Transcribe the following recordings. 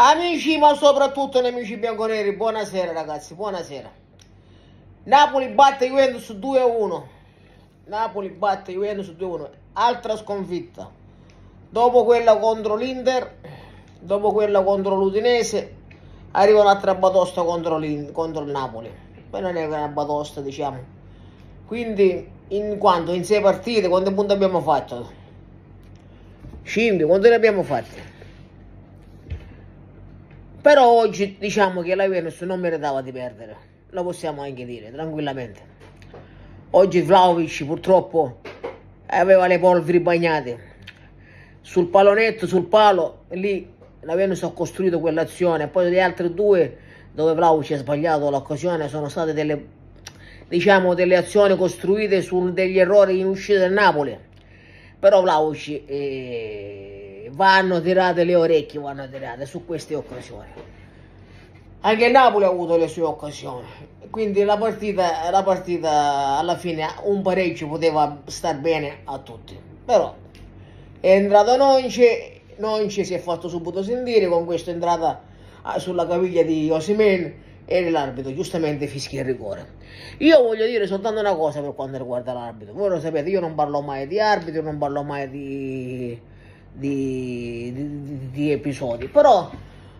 Amici, ma soprattutto nemici bianconeri, buonasera ragazzi, buonasera. Napoli batte Juventus 2-1. Napoli batte Juventus 2-1. Altra sconfitta. Dopo quella contro l'Inter, dopo quella contro l'Udinese, arriva un'altra batosta contro, contro il Napoli. Poi non è una batosta, diciamo. Quindi, in quanto? In sei partite, quante punti abbiamo fatto? 5, quante ne abbiamo fatte? Però oggi diciamo che la Juventus non meritava di perdere, lo possiamo anche dire tranquillamente. Oggi Vlaovic purtroppo aveva le polveri bagnate sul palonetto, sul palo, lì la Juventus ha costruito quell'azione, poi le altre due dove Vlaovic ha sbagliato l'occasione sono state delle, diciamo, delle azioni costruite su degli errori in uscita del Napoli. Però Vlaovic eh, vanno tirate le orecchie, vanno tirate su queste occasioni. Anche il Napoli ha avuto le sue occasioni, quindi la partita, la partita alla fine un pareggio poteva star bene a tutti. Però è entrato Nonce, Nonce si è fatto subito sentire con questa entrata ah, sulla caviglia di Osimen e l'arbitro giustamente fischia il rigore. Io voglio dire soltanto una cosa per quanto riguarda l'arbitro. Voi lo sapete, io non parlo mai di arbitro, non parlo mai di di, di, di episodi. Però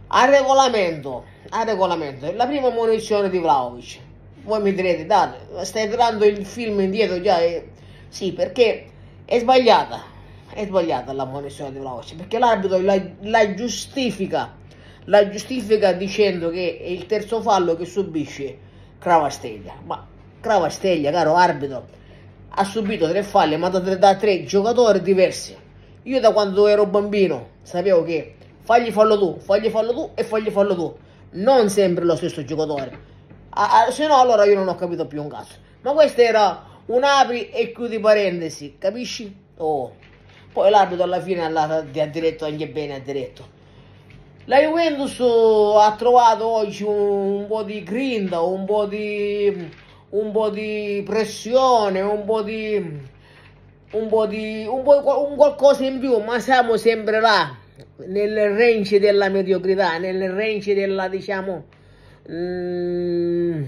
a regolamento, a regolamento, la prima munizione di Vlaovic. Voi mi direte, date, stai tirando il film indietro già. E... Sì, perché è sbagliata. È sbagliata la munizione di Vlaovic. Perché l'arbitro la, la giustifica. La giustifica dicendo che è il terzo fallo che subisce Cravasteglia. Ma Cravasteglia, caro arbitro, ha subito tre falli ma da, da tre giocatori diversi io da quando ero bambino sapevo che fagli fallo tu, fagli fallo tu e fagli fallo tu. Non sempre lo stesso giocatore. Ah, ah, se no allora io non ho capito più un cazzo. Ma questo era un apri e chiudi parentesi, capisci? Oh. Poi l'arbitro alla fine ha diretto anche bene, ha diretto. La Juventus ha trovato oggi un, un po' di grinta, un po' di, un po' di pressione, un po' di un po' di un, po', un qualcosa in più, ma siamo sempre là, nel range della mediocrità, nel range della, diciamo, mm,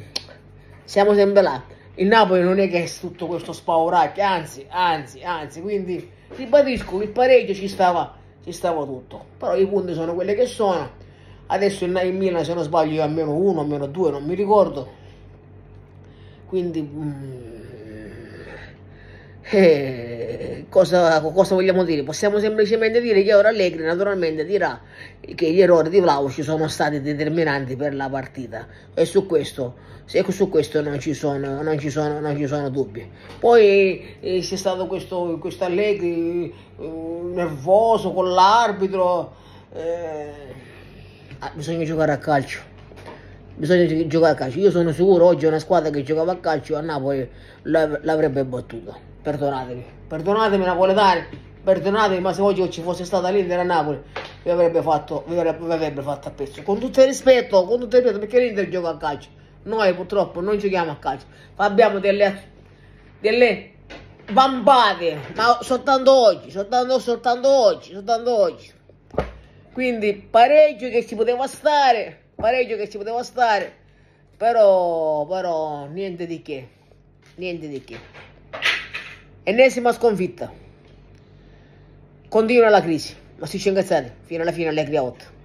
siamo sempre là. Il Napoli non è che è tutto questo spauracchio, anzi, anzi, anzi, quindi ribadisco, il pareggio ci stava, ci stava tutto, però i punti sono quelli che sono. Adesso il Milan, se non sbaglio, è a meno uno, a meno due, non mi ricordo. Quindi... Mm, eh, cosa, cosa, vogliamo dire? Possiamo semplicemente dire che ora Allegri naturalmente dirà che gli errori di Vlaovic sono stati determinanti per la partita e su questo, su questo non, ci sono, non, ci sono, non, ci sono, dubbi. Poi eh, c'è stato questo, questo Allegri eh, nervoso con l'arbitro, eh, ah, bisogna giocare a calcio bisogna giocare a calcio. Io sono sicuro oggi una squadra che giocava a calcio a Napoli l'avrebbe battuto perdonatemi, perdonatemi napoletani, perdonatemi, ma se oggi ci fosse stata l'Inter a Napoli vi avrebbe fatto, vi avrebbe, vi avrebbe fatto a pezzo. Con tutto il rispetto, con tutto il rispetto, perché l'Inter gioca a calcio. Noi purtroppo non giochiamo a calcio, abbiamo delle, delle vampate, ma soltanto oggi, soltanto, soltanto oggi, soltanto oggi. Quindi pareggio che ci poteva stare, pareggio che ci poteva stare, però, però niente di che, niente di che. Ennesima sconfitta. Continua la crisi, ma si incazzati fino alla fine 8.